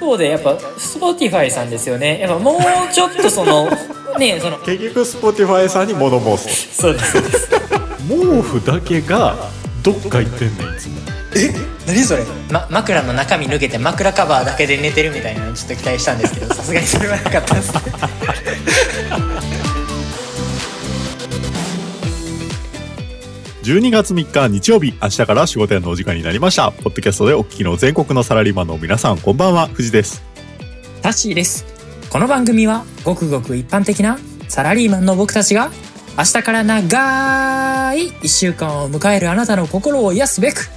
方でやっぱ Spotify さんですよね。やっぱもうちょっとその ねその結局 Spotify さんに物申すそうです。そうです。毛布だけがどっか行ってんねんいつも。え？何それ、ま、枕の中身抜けて枕カバーだけで寝てるみたいなのちょっと期待したんですけどさすがにそれはなかったですね12月3日日曜日明日から仕事屋のお時間になりました。ポッドキャストでお聞きの全国のサラリーマンの皆さんこんばんは。藤です。タッシーです。この番組はごくごく一般的なサラリーマンの僕たちが明日から長い1週間を迎えるあなたの心を癒すべく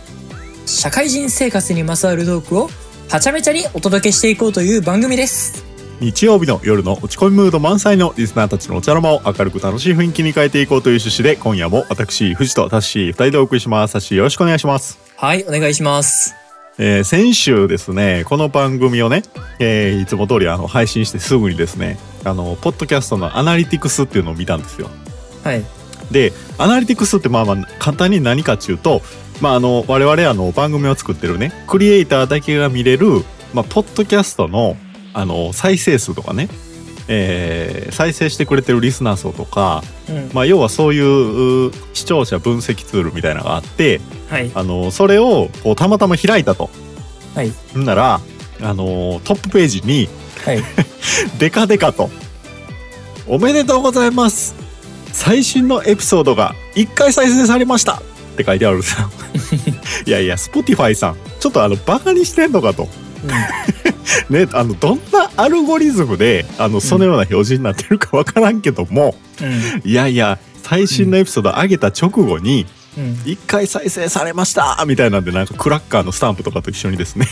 社会人生活にまつわるトークをはちゃめちゃにお届けしていこうという番組です。日曜日の夜の落ち込みムード満載のリスナーたちのお茶の間を明るく楽しい雰囲気に変えていこうという趣旨で今夜も私藤とタッシー2人でお送りします。タッシーよろしくお願いしますはいお願いしますえー先週ですねこの番組をね、えーいつも通りあの配信してすぐにですねあのポッドキャストのアナリティクスっていうのを見たんですよ。はい。でアナリティクスってまあまあ簡単に何かっていうと、まあ、あの我々あの番組を作ってるねクリエイターだけが見れる、まあ、ポッドキャストのあの再生数とかね、えー再生してくれてるリスナー層とか、うんまあ、要はそういうう視聴者分析ツールみたいなのがあってはいあのそれをこうたまたま開いたと。はいんならあのトップページにはい デカデカと「おめでとうございます最新のエピソードが1回再生されました!」って書いてあるんですよ。いやいや Spotify さんちょっとあのバカにしてんのかと。ね、あのどんなアルゴリズムであのそのような表示になってるかわからんけども、うん。いやいや最新のエピソード上げた直後にうん。うん。1回再生されましたみたいなんでなんかクラッカーのスタンプとかと一緒にですね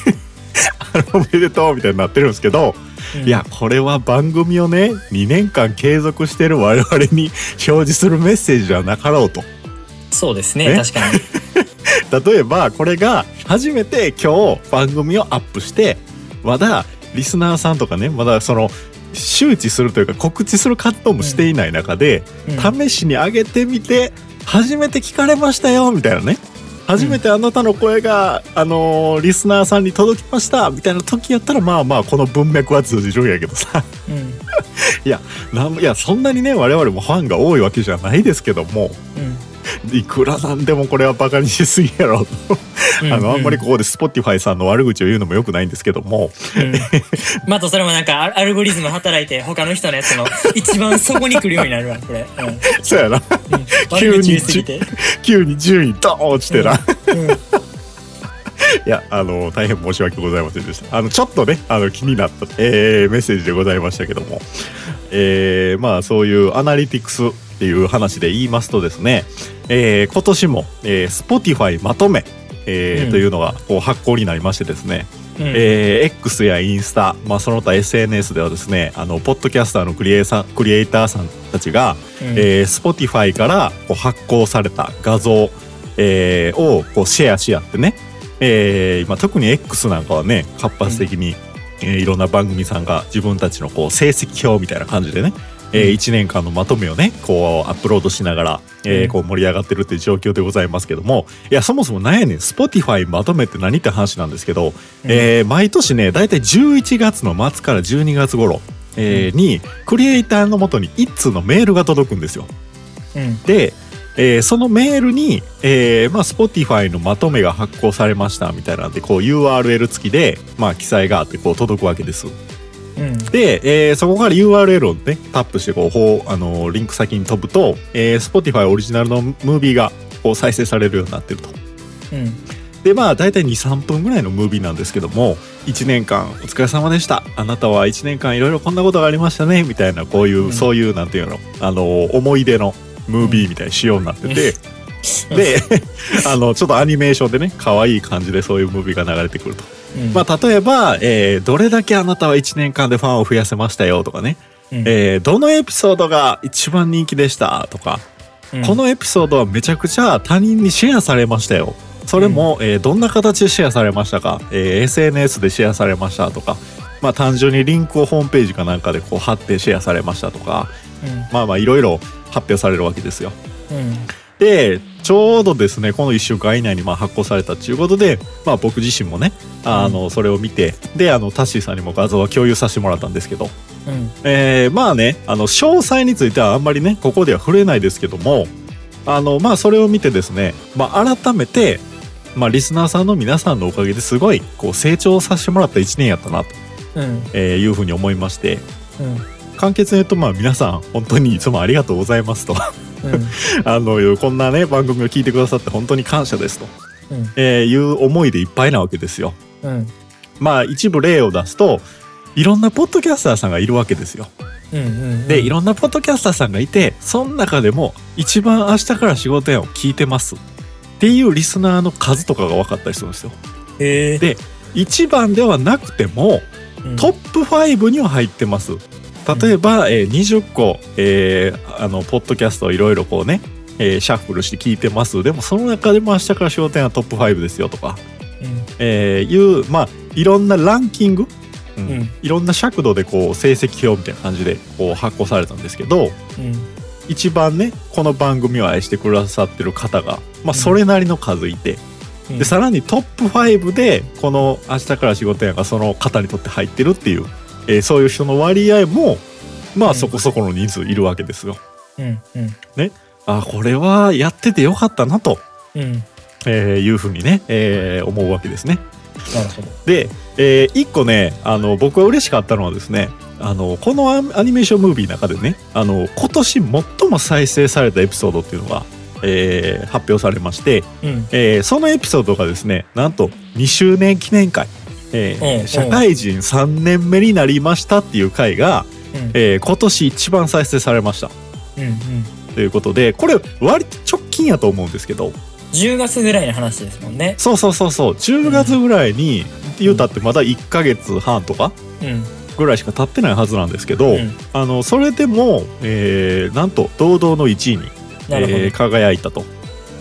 おめでとうみたいになってるんですけど、うん。いやこれは番組をね2年間継続してる我々に表示するメッセージじゃなかろうと。そうですねね。確かに例えばこれが初めて今日番組をアップしてまだリスナーさんとかねまだその周知するというか告知する活動もしていない中で、うん。試しに上げてみて初めて聞かれましたよみたいなね。初めてあなたの声が、あのーリスナーさんに届きましたみたいな時やったらまあまあこの文脈は通じるんやけどさ。うん。なんいやそんなにね我々もファンが多いわけじゃないですけども。うん いくらなんでもこれはバカにしすぎやろ。と、うんあのあんまりここで Spotify さんの悪口を言うのもよくないんですけども。うん。またそれもなんかアアルゴリズム働いて他の人のやつの一番底に来るようになるわこれ、うん。うん、そうやな。急に急に順位ドーン落ちてな、うん、いや、あの、大変申し訳ございませんでした。あの、ちょっとね、あの、気になった、えーメッセージでございましたけども、えーまあ、そういうアナリティクスっていう話で言いますとですね、えー今年も、えー Spotify まとめ、えーうん。というのがこう発行になりましてですね、うん。えー X やインスタ、まあ、その他 SNS ではですね、あの、ポッドキャスターのクリエイさんクリエイターさんたちが、うん。えー Spotify からこう発行された画像、えーをこうシェアし合ってね、えー今特に X なんかはね活発的に、えーいろんな番組さんが自分たちのこう成績表みたいな感じでね、えうん1年間のまとめをねこうアップロードしながら、えーうん。こう盛り上がってるっていう状況でございますけども。いやそもそもなんやねん。Spotify まとめって何って話なんですけど、えー毎年ねだいたい11月の末から12月頃、えーにクリエイターのもとに1通のメールが届くんですよ。うん。で、えーそのメールに、えーまあ、Spotify のまとめが発行されましたみたいなんでこう URL 付きで、まあ、記載があってこう届くわけです。うん。で、えーそこから URL をねタップしてこうほうあのーリンク先に飛ぶと、えー Spotify オリジナルのムービーがこう再生されるようになってると。うん。でまあ大体23分ぐらいのムービーなんですけども1年間お疲れ様でした。あなたは1年間いろいろこんなことがありましたね。みたいなこういう、うん。そういうなんていうのあの思い出のムービーみたいな仕様になってて、であのちょっとアニメーションでね可愛い感じでそういうムービーが流れてくると、うん。まあ例えば、えーどれだけあなたは1年間でファンを増やせましたよ」とかね、うん。えーどのエピソードが一番人気でした」とか。うん。このエピソードはめちゃくちゃ他人にシェアされましたよ。それも、えーどんな形でシェアされましたか、えー SNS でシェアされましたとか、まあ単純にリンクをホームページかなんかでこう貼ってシェアされましたとか、まあまあいろいろ発表されるわけですよ。うん。で、ちょうどですねこの1週間以内にまあ発行されたということで、まあ、僕自身もねあの、それを見てであのタッシーさんにも画像は共有させてもらったんですけど、うん。えーまあねあの詳細についてはあんまりねここでは触れないですけどもあのまあそれを見てですね、まあ、改めて、まあ、リスナーさんの皆さんのおかげですごいこう成長させてもらった1年やったなと、うん。えーいうふうに思いましてうん。簡潔に言うとまあ皆さん本当にいつもありがとうございますと。うん あのこんなね番組を聞いてくださって本当に感謝ですと、うんえーいう思いでいっぱいなわけですよ。うんまあ一部例を出すといろんなポッドキャスターさんがいるわけですよ。うんうんでいろんなポッドキャスターさんがいてその中でも一番明日から仕事やを聞いてますっていうリスナーの数とかが分かったりするんですよ。で一番ではなくてもトップ5には入ってます。例えば、えー20個、えーあのポッドキャストをいろいろこうね、えーシャッフルして聞いてます。でもその中でも明日から仕事やはトップ5ですよとか、うん。えーいうまあいろんなランキング、うん。うん。いろんな尺度でこう成績表みたいな感じでこう発行されたんですけどうん。一番ねこの番組を愛してくださってる方が、まあ、それなりの数いて、うん。でさらにトップ5でこの「明日から仕事や」がその方にとって入ってるっていう、えーそういう人の割合もまうん。あそこそこの人数いるわけですよ。うんうん。あこれはやっててよかったなと、うん。えーいうふうにね、えー思うわけですね。なるほど。で、えー一個ねあの僕は嬉しかったのはですねあのこのアアニメーションムービーの中でねあの今年最も再生されたエピソードっていうのが、えー発表されまして、うん。えーそのエピソードがですねなんと2周年記念会、え社会人3年目になりましたっていう回が、うん。えー今年一番再生されました。うんうん。ということでこれ割と直近やと思うんですけど。10月ぐらいの話ですもんね。そうそうそうそう。10月ぐらいに言うたってまだ1ヶ月半とかうん。ぐらいしか経ってないはずなんですけど、うん。あのそれでも、えーなんと堂々の1位に、えー輝いたと、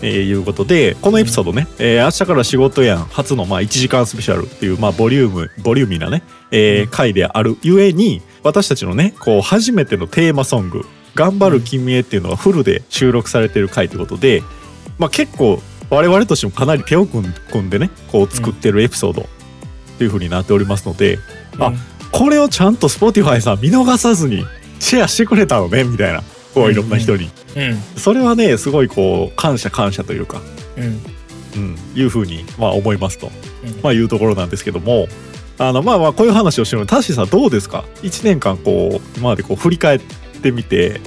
えーいうことでこのエピソードね、えー明日から仕事やん初のまあ1時間スペシャルっていう、まあ、ボリュームボリューミーなね、えーうん回であるゆえに私たちのねこう初めてのテーマソング「頑張る君へ」っていうのがフルで収録されてる回ということで、まあ、結構我々としてもかなり手を組ん組んでねこう作ってるエピソードというふうになっておりますので、あこれをちゃんと Spotify さん見逃さずにシェアしてくれたのねみたいなこういろんな人に、うん。それはねすごいこう感謝感謝というか、うん。うん、いうふうにまあ思いますと、うん。まあ、いうところなんですけどもあのまあまあこういう話をしてるのタッシーさんどうですか？1年間こう今までこう振り返ってみて、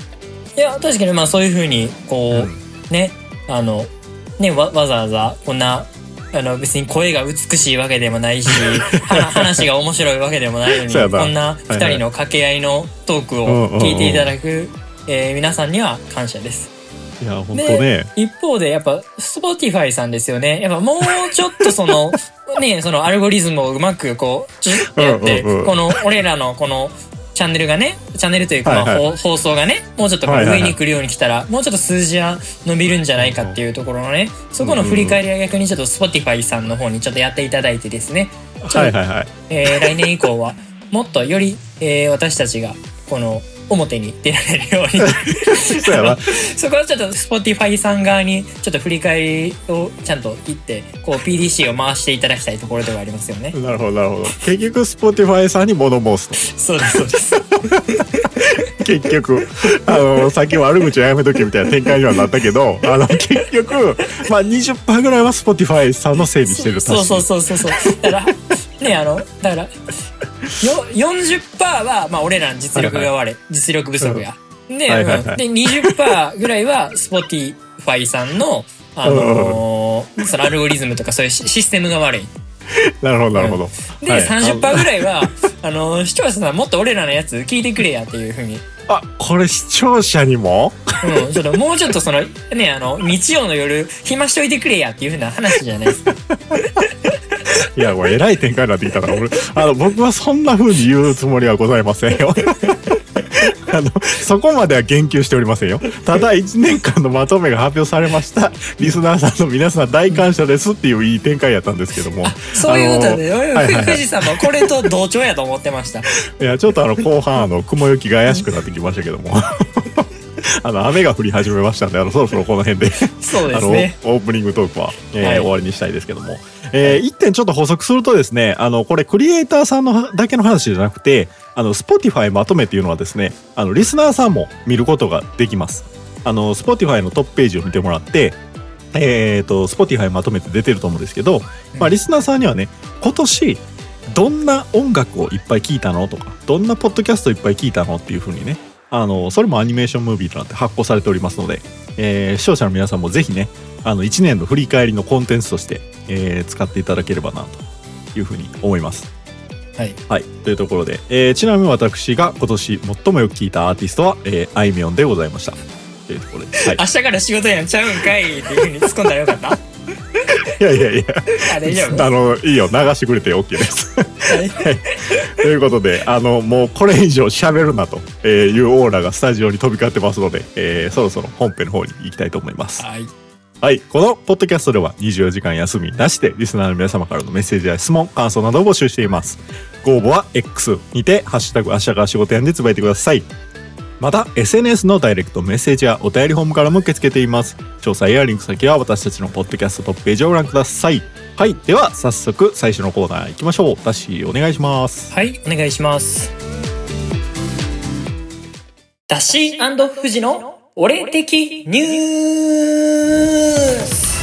いや確かにまあそういうふうにこう、うん。ねあのねわわざわざこんなあの別に声が美しいわけでもないし は話が面白いわけでもないのにこんなはいはい。二人の掛け合いのトークを聞いていただく、えー皆さんには感謝です。いや本当ね。一方でやっぱ Spotify さんですよね。やっぱもうちょっとその ねそのアルゴリズムをうまくこうチュッてやって、うんうんうん。この俺らのこのチャンネルがねチャンネルというか、まあはいはい。放放送がねもうちょっと上に来るように来たら、もうちょっと数字は伸びるんじゃないかっていうところのねそこの振り返りは逆にちょっと Spotify さんの方にちょっとやっていただいてですね、はいはいはい。えー来年以降はもっとより、えー私たちがこの表に出られるように そう そこはちょっと Spotify さん側にちょっと振り返りをちゃんと言ってこう PDC を回していただきたいところではありますよね。なるほどなるほど結局 Spotify さんに物申すとそうですそうです。結局あのさっき悪口はやめとけみたいな展開にはなったけどあの結局まあ20%ぐらいは Spotify さんのせいにしてるそうそう確そうそうそう。だからねあのだからよ40%はまあ俺らの実力が悪い、実力不足や。で、はいはいはい。うん。で20%ぐらいは Spotify さんのあのーそのアルゴリズムとかそういうシシステムが悪い。なるほどなるほど、で、はい。30%ぐらいはあの視聴者さんもっと俺らのやつ聞いてくれやっていうふうに。あこれ視聴者にも？うん、ちょっともうちょっとそのねあの日曜の夜暇しといてくれやっていうふうな話じゃないですか。いやもうえらい展開になってきたから俺あの僕はそんな風に言うつもりはございませんよ。あのそこまでは言及しておりませんよ。ただ1年間のまとめが発表されましたリスナーさんの皆さん大感謝ですっていういい展開やったんですけども。そういうことで、あの俺はいはいはい。富士山もこれと同調やと思ってました。いやちょっとあの後半あの雲行きが怪しくなってきましたけども。あの、雨が降り始めましたんで、あの、そろそろこの辺で、そうであの、すね。オープニングトークは、えーはい。終わりにしたいですけども。えー一点ちょっと補足するとですね、あの、これクリエイターさんのだけの話じゃなくて、あの、Spotify まとめっていうのはですね、あの、リスナーさんも見ることができます。あの、Spotify のトップページを見てもらって、えっ、と、Spotify まとめて出てると思うんですけど、まあ、リスナーさんにはね、今年、どんな音楽をいっぱい聴いたのとか、どんなポッドキャストいっぱい聞いたのっていう風にね、あの、それもアニメーションムービーとなって発行されておりますので、えー視聴者の皆さんもぜひね、あの、1年の振り返りのコンテンツとして、えー使っていただければな、という風に思います。はい。はい。というところで、えーちなみに私が今年最もよく聞いたアーティストは、えーあいみょんでございました。というところで。はい。明日から仕事やんちゃうんかいっていうふうに突っ込んだらよかった。いやいやいや、あ、大丈夫あの、いいよ、流してくれて OK です。はいということで、あの、もうこれ以上喋るなとえーいうオーラがスタジオに飛び交ってますので、えーそろそろ本編の方に行きたいと思います。はい。はい。このポッドキャストでは24時間休みなしでリスナーの皆様からのメッセージや質問、感想などを募集しています。ご応募は X にて、ハッシュタグ、明日から仕事やんでつぶやいてください。また、SNS のダイレクトメッセージやお便りフォームからも受け付けています。詳細やリンク先は私たちのポッドキャストトップページをご覧ください。はい。では、早速最初のコーナー行きましょう。ダッシーお願いします。はい、お願いします。ダッシー富士の俺的ニュース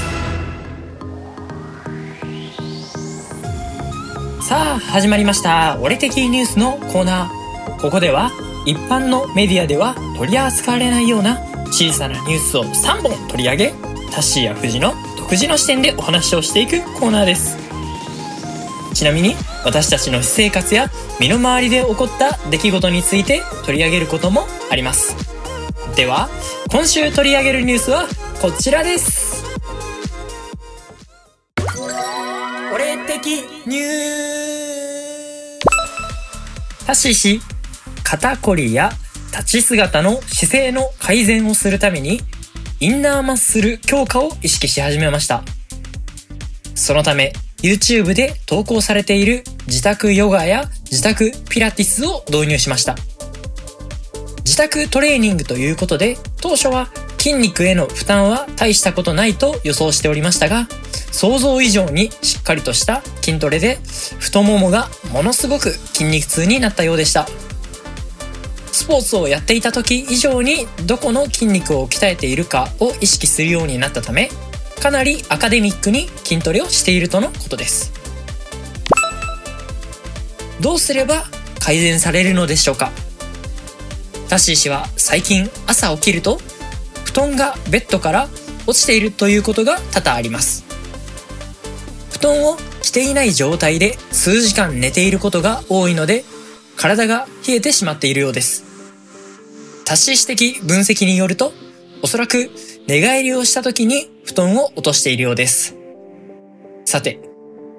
さあ、始まりました。俺的ニュースのコーナー。ここでは、一般のメディアでは取り扱われないような小さなニュースを3本取り上げ、タッシーや富士の独自の視点でお話をしていくコーナーです。ちなみに私たちの私生活や身の回りで起こった出来事について取り上げることもあります。では今週取り上げるニュースはこちらです。俺的ニュータッシー氏肩こりや立ち姿の姿勢の改善をするためにインナーマッスル強化を意識し始めましたそのため YouTube で投稿されている自宅ヨガや自宅ピラティスを導入しました。自宅トレーニングということで、当初は筋肉への負担は大したことないと予想しておりましたが、想像以上にしっかりとした筋トレで太ももがものすごく筋肉痛になったようでした。スポーツをやっていた時以上にどこの筋肉を鍛えているかを意識するようになったため、かなりアカデミックに筋トレをしているとのことです。どうすれば改善されるのでしょうか？タッシー氏は最近朝起きると布団がベッドから落ちているということが多々あります。布団を着ていない状態で数時間寝ていることが多いので体が冷えてしまっているようですタッシー氏的分析によるとおそらく寝返りをした時に布団を落としているようです。さて、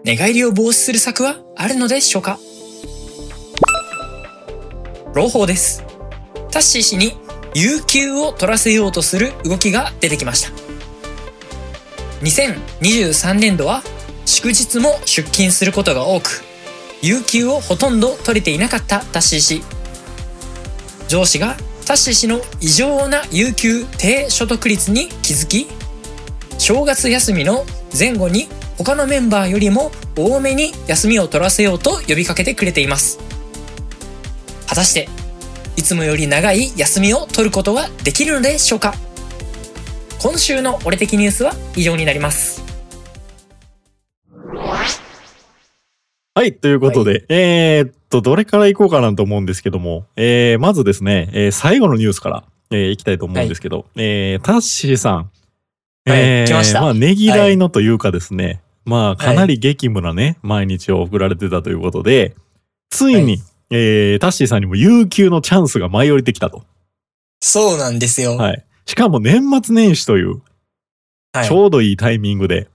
寝返りを防止する策はあるのでしょうか？朗報です。タッシー氏に有給を取らせようとする動きが出てきました。2023年度は祝日も出勤することが多く、有給をほとんど取れていなかったタッシー氏。上司がタッシー氏の異常な有給低所得率に気づき正月休みの前後に他のメンバーよりも多めに休みを取らせようと呼びかけてくれています。果たしていつもより長い休みを取ることはできるのでしょうか？今週の俺的ニュースは以上になります。はい、ということで、えーっと、どれから行こうかなと思うんですけども、えー、まずですね、えー最後のニュースから、えー行きたいと思うんですけど、えー、タッシーさん。はいえー来ましたまあ、ねぎらいのというかですね、まあ、かなり激務なね、毎日を送られてたということで、ついに、はいえー、タッシーさんにも有給のチャンスが舞い降りてきたと。そうなんですよはい。しかも年末年始という、はいちょうどいいタイミングで、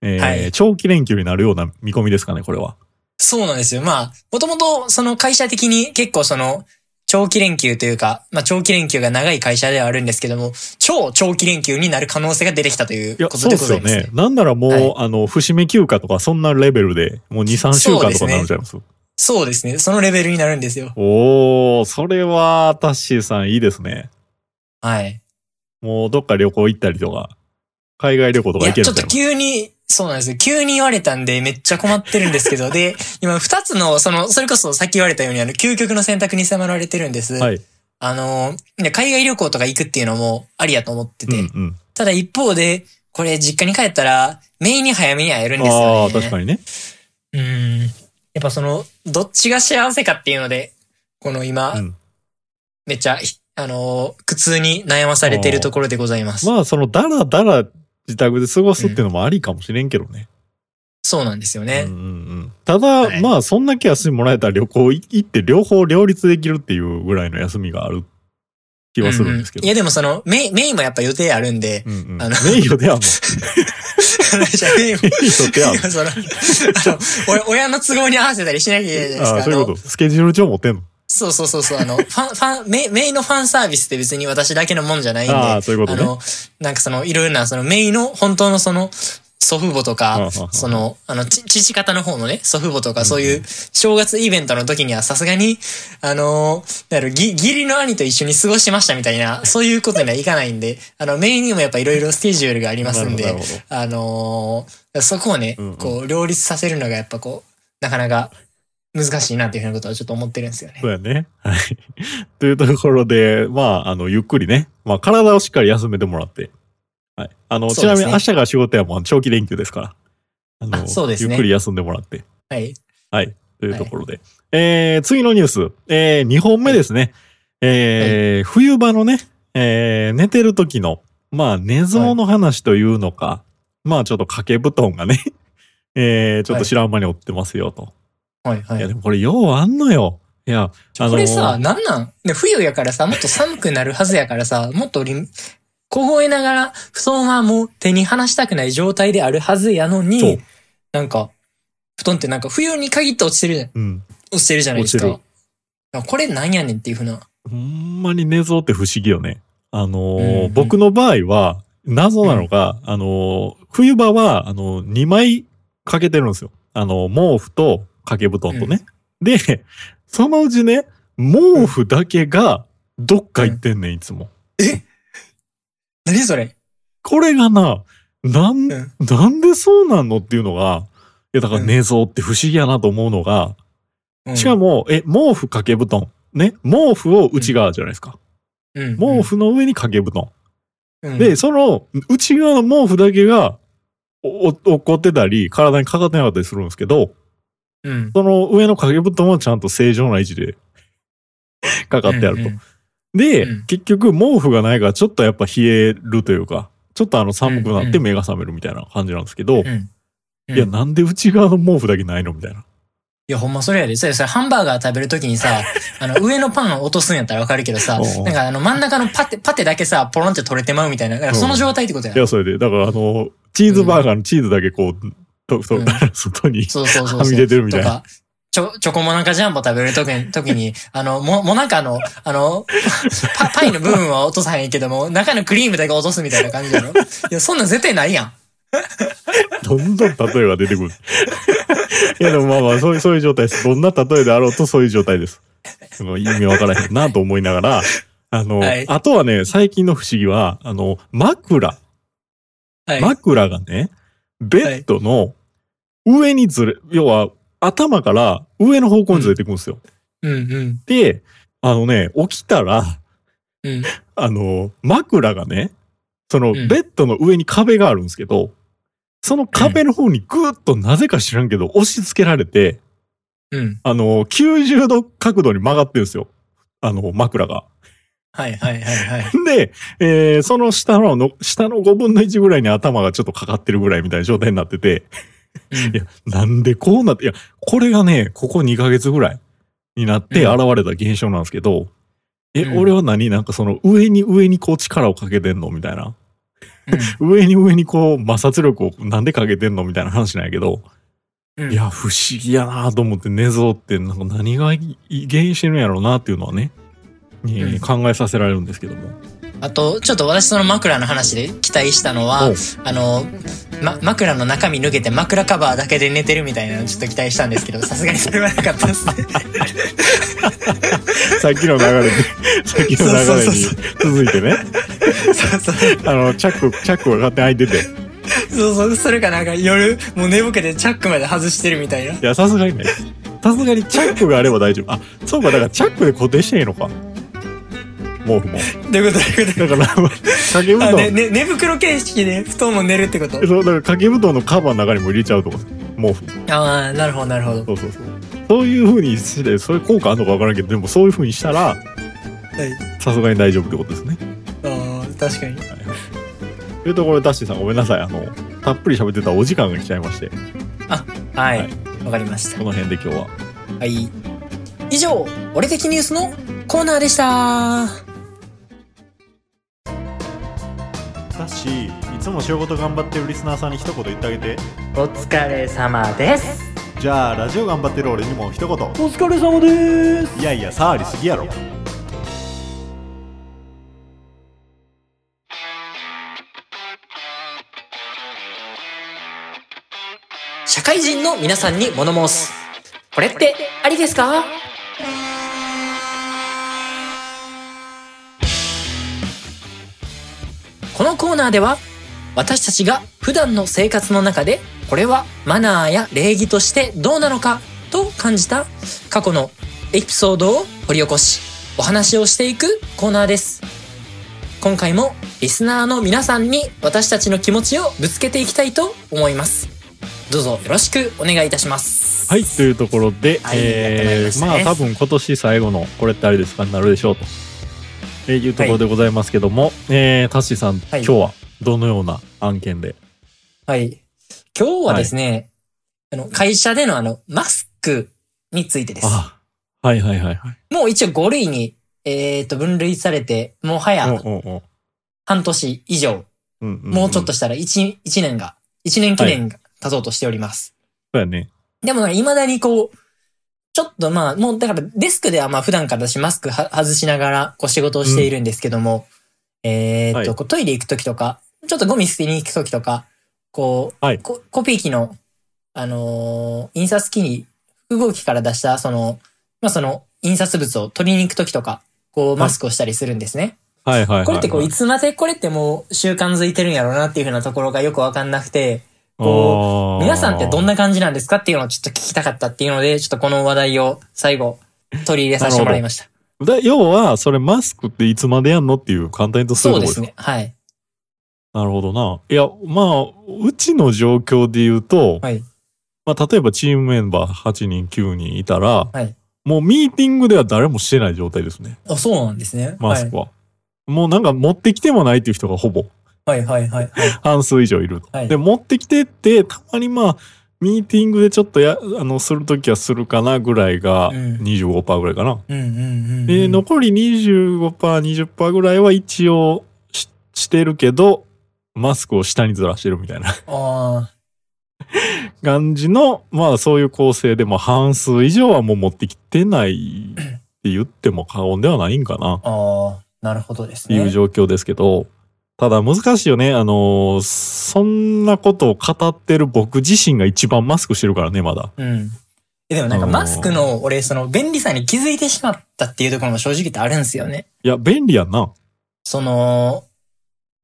えーはい長期連休になるような見込みですかね、これは。そうなんですよ。まあ、もともとその会社的に結構その、長期連休というか、まあ長期連休が長い会社ではあるんですけども、超長期連休になる可能性が出てきたということそうでございます、ですよね。なんならもう、はいあの、節目休暇とかそんなレベルで、もう2、3週間とかになるんちゃいます？そうですね。そのレベルになるんですよ。おー、それは、タッシーさんいいですね。はい。もうどっか旅行行ったりとか、海外旅行とか行けちょっとるんじゃない急に、そうなんですよ。急に言われたんでめっちゃ困ってるんですけど、で、今二つの、その、それこそさっき言われたように、あの、究極の選択に迫られてるんです。はい。あの、ね海外旅行とか行くっていうのもありやと思ってて、うんうん。ただ一方で、これ実家に帰ったら、メインに早めに会えるんですよね。ああ、確かにね。うん。やっぱその、どっちが幸せかっていうので、この今、うんめっちゃ、ひあのー苦痛に悩まされてるところでございます。まあ、その、だらだら自宅で過ごすっていうのもありかもしれんけどね。そうなんですよね。うんうんうん。ただ、はいまあ、そんだけ休みもらえたら旅行行って両方両立できるっていうぐらいの休みがある気はするんですけど。うういやでもその、メイン、メインもやっぱ予定あるんで、うんうん。あのメインも名誉ではもう。その、親の都合に合わせたりしなきゃいけないじゃないですか。ああ、そういうこと。スケジュール帳持ってんの？そうそうそうそう、あの、ファン、ファン、メインメインのファンサービスって別に私だけのもんじゃないんで、ああ、そういうことね。あの、なんかその、いろいろな、その、メイの、本当のその、祖父母とかその、あの、ち父方の方のね、祖父母とか、そういう、正月イベントの時にはさすがに、あの、なんだろう、ぎ義理の兄と一緒に過ごしましたみたいな、そういうことにはいかないんで、あの、メインにもやっぱいろいろスケジュールがありますんであのーそこをねこう、両立させるのがやっぱこう、なかなか難しいなっていうふうなことはちょっと思ってるんですよねそ。うやね。はい。というところで、まあ、あの、ゆっくりね。まあ、体をしっかり休めてもらって。はい。あの、ちなみに明日が仕事やもん、長期連休ですから。あの、あそうですねゆっくり休んでもらって。はい。はい。というところで。えー、次のニュース。えー、2本目ですね。えー、冬場のね、えー、寝てる時の、まあ、寝相の話というのか、まあ、ちょっと掛け布団がね、えー、ちょっと知らん間に追ってますよと。はい、はいいや、でもこれ、ようあんのよ。いや、あのこれさ、なんなん？ね、冬やからさ、もっと寒くなるはずやからさ、もっとり、凍えながら、布団はもう手に離したくない状態であるはずやのに、なんか、布団ってなんか冬に限って落ちてるじゃん、うん。落ちてるじゃないですか。これなんやねんっていうふうな。ほんまに寝相って不思議よね。あのーうんうん僕の場合は、謎なのが、あのー冬場は、あの2枚かけてるんですよ。あの、毛布と掛け布団とね。で、そのうちね、毛布だけがどっか行ってんねん、いつも。何それ？これがな、なん、うん。なんでそうなんのっていうのが、いや、だから寝相って不思議やなと思うのが、うん。しかも、え、毛布掛け布団。ね、毛布を内側じゃないですか。うん。毛布の上に掛け布団。うん。で、その内側の毛布だけがおお落っこってたり、体にかかってなかったりするんですけど、うん。その上の掛け布団はちゃんと正常な位置で かかってあると。うんうんで、うん結局毛布がないからちょっとやっぱ冷えるというか、ちょっとあの寒くなって目が覚めるみたいな感じなんですけど、うんうんいや、なんで内側の毛布だけないのみたいな。いや、ほんまそれやで。それ、それ、ハンバーガー食べるときにさ、あの、上のパンを落とすんやったらわかるけどさ、なんかあの、真ん中のパテ、パテだけさ、ポロンって取れてまうみたいな。その状態ってことやい。や、それで、だからあの、チーズバーガーのチーズだけこう、ととうん外にそうそうそうそう。はみ出てるみたいなとか、チョ、チョコモナカジャンボ食べるときに、時に、あの、も、もなかの、あの、パ、パイの部分は落とさへんけども、中のクリームだけ落とすみたいな感じやろ？いや、そんなん絶対ないやん。どんどん例えが出てくる？いやでもまあまあそういう、そういう状態です。どんな例えであろうとそういう状態です。その意味わからへんなと思いながら、あの、はいあとはね、最近の不思議は、あの、枕。はい。枕がね、ベッドの上にずれ、要は頭から上の方向にずれていくんですよ。うんうん。で、あのね、起きたら、うん。あの、枕がね、そのうんベッドの上に壁があるんですけど、その壁の方にぐーっとなぜか知らんけど押し付けられて、うん。あの、90度角度に曲がってるんですよ。あの、枕が。はいはいはいはい。で、えーその下のの、下の5分の1ぐらいに頭がちょっとかかってるぐらいみたいな状態になってて、うんいや、なんでこうなって、いや、これがね、ここ2ヶ月ぐらいになって現れた現象なんですけど、え、うん。俺は何？なんかその上に上にこう力をかけてんの？みたいな。上に上にこう摩擦力をなんでかけてんの？みたいな話なんやけど、うん。いや、不思議やなと思って寝相ってなんか何がい原因してるんやろうなっていうのはね、にうん。考えさせられるんですけども。あと、ちょっと私その枕の話で期待したのはあの、ま、枕の中身抜けて枕カバーだけで寝てるみたいなのちょっと期待したんですけど、さすがにそれはなかったですね。さっきの流れで、さっきの流れに 続いてね、そうそう。あの、チャック、チャックが勝手に開いてて。そうそう。それかなんか夜、もう寝ぼけてチャックまで外してるみたいな。いや、さすがにね。さすがにチャックがあれば大丈夫。あ、そうか、だからチャックで固定していいのか。毛布も。どういうこと？どういうこと？だから、掛け布あ、団、ね、ね、寝袋形式で布団も寝るってこと？そう、だから掛け布団のカバーの中にも入れちゃうとか、毛布。ああ、なるほど、なるほど。そうそうそう。そういう風にして、それ効果あるのかわからんけど、でもそういう風にしたら、はい。さすがに大丈夫ってことですね。ああ、確かに。というところで、ダッシーさんごめんなさい。あの、たっぷり喋ってたらお時間が来ちゃいまして、はい。はわ、いかりましたこ。の辺で今日は。はい。以上、俺的ニュースのコーナーでした。ダッシー、いつも仕事頑張ってるリスナーさんに一言言ってあげて。お疲れ様です。じゃあ、ラジオ頑張ってる俺にも一言。お疲れ様です。いやいや、触りすぎやろ。社会人の皆さんに物申す。これってありですか？このコーナーでは私たちが普段の生活の中でこれはマナーや礼儀としてどうなのかと感じた過去のエピソードを掘り起こしお話をしていくコーナーです。今回もリスナーの皆さんに私たちの気持ちをぶつけていきたいと思います。どうぞよろしくお願いいたします。はい、というところで、はいえー、ままあ多分今年最後のこれってあれですかになるでしょうと、えーいうところでございますけども、えー、タッシーさん、はい今日はどのような案件で？はい。今日はですね、あの、会社でのあの、マスクについてです。あはいはいはいはい。もう一応5類に、えっ、と、分類されて、もはや半年以上、もうちょっとしたら1、一年が、1年記念が経とうとしております。そうやね。でも、未だにこう、ちょっとまあ、もうだからデスクではまあ普段から私マスクは外しながらこう仕事をしているんですけども、えーっはいと、こうトイレ行くときとか、ちょっとゴミ捨てに行くときとか、こう、はいココピー機の、あのー印刷機に複合機から出した、その、まあその、印刷物を取りに行くときとか、こうマスクをしたりするんですね。はいはいはい、はい。これってこう、いつまでこれってもう習慣づいてるんやろうなっていうふうなところがよくわかんなくて、こう皆さんってどんなな感じなんですかっていうのをちょっと聞きたかったっていうので、ちょっとこの話題を最後取り入れさせてもらいました。要は、それマスクっていつまでやんのっていう簡単に言うとそういうとこそうですね。はい。なるほどな。いや、まあ、うちの状況で言うと、はい。まあ、例えばチームメンバー8人、9人いたら、はいもうミーティングでは誰もしてない状態ですね。あ、そうなんですね。マスクは。もうなんか持ってきてもないっていう人がほぼはい。はいはい。半数以上いると。はいで、持ってきてって、たまにまあ、ミーティングでちょっとや、あの、するときはするかなぐらいがうん25%ぐらいかな。うん。で、残り25%、20%ぐらいは一応ししてるけど、マスクを下にずらしてるみたいなあ感じの、まあそういう構成で、まあ半数以上はもう持ってきてないって言っても過言ではないんかなあ、ああ、なるほどですっていうね。状況ですけど、ただ難しいよね。あの、そんなことを語ってる僕自身が一番マスクしてるからね、まだ。うん。えでもなんかうんマスクの、俺、その便利さに気づいてしまったっていうところも正直言ってあるんですよね。いや、便利やんな。その、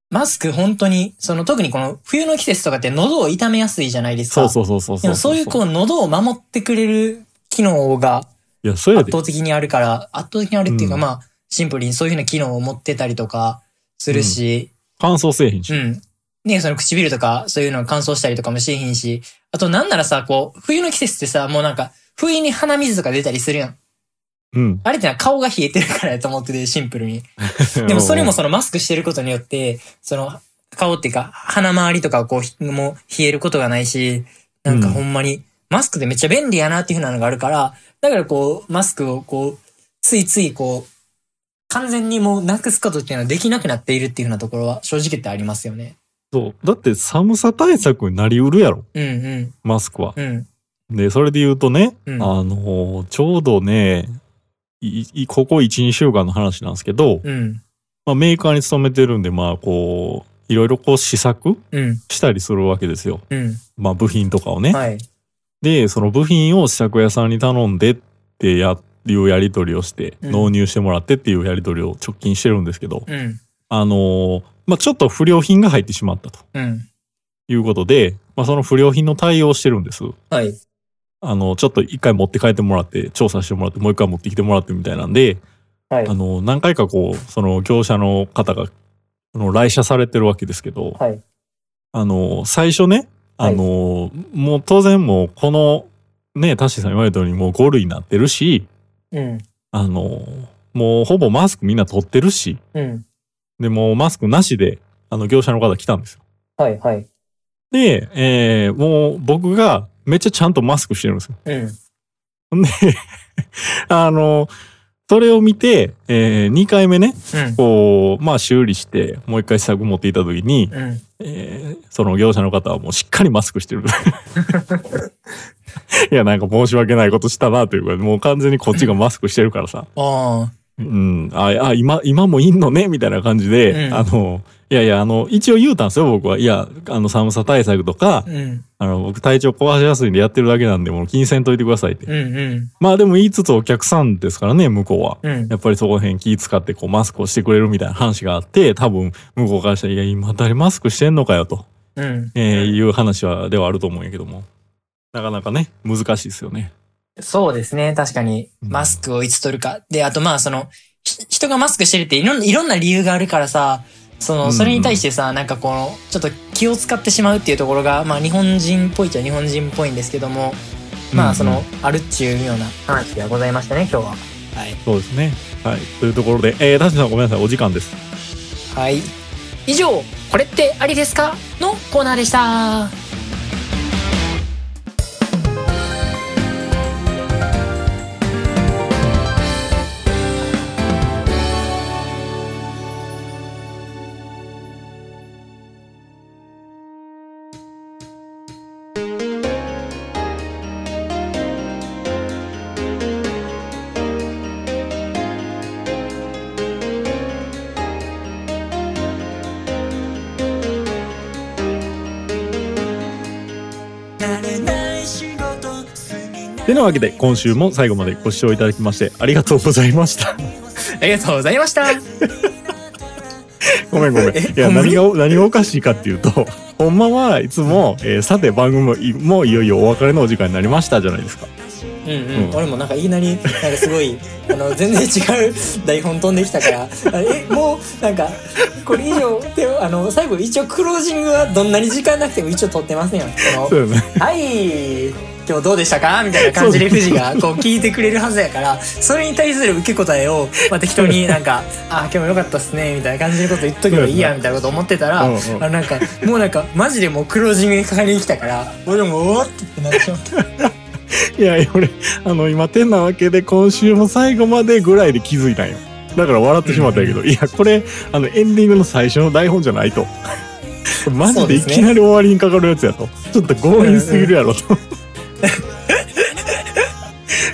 マスク本当に、その特にこの冬の季節とかって喉を痛めやすいじゃないですか。そうそうそうそうでもそういうこう喉を守ってくれる機能が。圧倒的にあるから、圧倒的にあるっていうか、うんまあ、シンプルにそういうふうな機能を持ってたりとかするし、乾燥せえへんし。うん。ねその唇とかそういうの乾燥したりとかもしへんし、あとなんならさ、こう、冬の季節ってさ、もうなんか、不意に鼻水とか出たりするやん。うん。あれってのは顔が冷えてるからやと思ってて、シンプルに。でもそれもそのマスクしてることによって、その顔っていうか鼻周りとかこうひもう冷えることがないし、なんかほんまにマスクでめっちゃ便利やなっていうふうなのがあるから、だからこうマスクをこう、ついついこう、完全にもうなくすことっていうのはできなくなっているっていうふうなところは正直言ってありますよね。そう。だって寒さ対策になりうるやろ、うんうんマスクは。うんで、それで言うとね、うんあのーちょうどね、ここ1、2週間の話なんですけど、うんまあ、メーカーに勤めてるんで、まあ、こう、いろいろこう試作うんしたりするわけですよ。うん。まあ、部品とかをね。はい。で、その部品を試作屋さんに頼んでってやっっていうやり取りをして、うん納入してもらってっていうやり取りを直近してるんですけど、うん。あのーまあ、ちょっと不良品が入ってしまったとうん。いうことで、まあ、その不良品の対応をしてるんです。はい。あの、ちょっと一回持って帰ってもらって、調査してもらって、もう一回持ってきてもらってみたいなんで、はいあ。の、何回かこう、その業者の方が、あの、来社されてるわけですけど、はい。あの、最初ね、あの、もう当然もう、この、ね、タッシーさん言われたようにもう5類になってるし、うん。あの、もうほぼマスクみんな取ってるし、うん。で、もうマスクなしで、あの、業者の方来たんですよ。はい。はい。で、えーもう僕がめっちゃちゃんとマスクしてるんですよ。うん。で、あの、それを見て、え2回目ね、うん。こう、まあ修理して、もう一回試作持っていた時に、うん。えーその業者の方はもうしっかりマスクしてる。いや、なんか申し訳ないことしたなというか、もう完全にこっちがマスクしてるからさ。あうん、あ、あ今、今もいんのね？みたいな感じで、うんあの、いやいや、あの、一応言うたんですよ、僕は。いや、あの、寒さ対策とかあ。、うん。あの、僕体調壊しやすいんでやってるだけなんで、もう気にせんといてくださいって。うん。うん。まあでも言いつつお客さんですからね、向こうは。うん。やっぱりそこら辺気使ってこうマスクをしてくれるみたいな話があって、多分向こうからしたら、いや、今誰マスクしてんのかよと、うん。えーいう話は、ではあると思うんやけども。なかなかね、難しいですよね。そうですね。確かに、うんマスクをいつ取るか。で、あとまあ、その、ひ人がマスクしてるっていろんな理由があるからさ、その、うんそれに対してさ、なんかこの、ちょっと気を使ってしまうっていうところが、まあ、日本人っぽいっちゃ日本人っぽいんですけども、まあ、その、あるっちゅうような話ではございましたね、今日は。はい。そうですね。はい。というところで、えー、タシさんごめんなさい、お時間です。はい。以上、これってありですかのコーナーでした。てなわけで、今週も最後までご視聴いただきまして、ありがとうございました。ありがとうございました。ごめんごめん。えいや、何が、何がおかしいかっていうと、ほんまはいつも、えーさて番組もいよいよお別れのお時間になりましたじゃないですか。うんうん、うん俺もなんかいきなりなんかすごいあの全然違う台本飛んできたからあえもうなんかこれ以上であの最後一応クロージングはどんなに時間なくても一応撮ってますやんよね。はい今日どうでしたか？みたいな感じで富士がこう聞いてくれるはずやからそれに対する受け答えを、まあ、適当になんか「あ今日もよかったっすね」みたいな感じのこと言っとけばいいやみたいなこと思ってたら、あのなんかもうなんかマジでもうクロージングにかかりに来たから俺もおおってなってしまった。いや、俺、あの、今、てなわけで、今週も最後までぐらいで気づいたんよ。だから笑ってしまったんやけど、いや、これ、あの、エンディングの最初の台本じゃないと。マジでいきなり終わりにかかるやつやと。ちょっと強引すぎるやろと。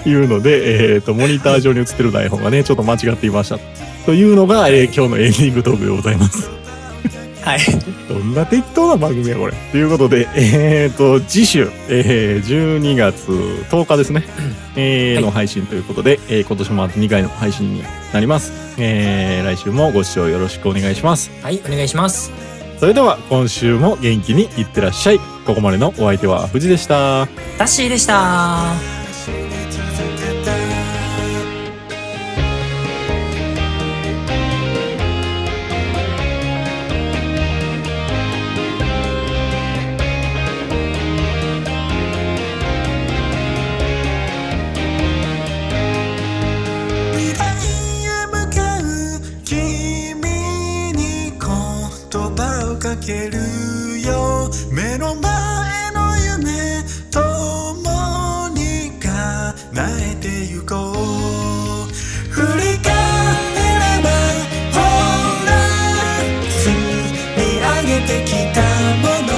いうので、えっ、と、モニター上に映ってる台本がね、ちょっと間違っていました。というのが、えー今日のエンディングトークでございます。はいどんな適当な番組やこれ。ということで、えっ、と、次週、えー12月10日ですね、えーはいの配信ということで、えー今年もあと2回の配信になります。えー来週もご視聴よろしくお願いします。はい、お願いします。それでは、今週も元気にいってらっしゃい。ここまでのお相手は藤でした。タッシーでした。君に言葉をかけるよ目の前の夢共に叶えてゆこう振り返ればほら積み上げてきたもの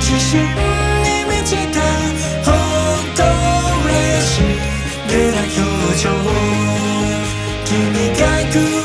自信に満ちた本当嬉しげな表情君が行く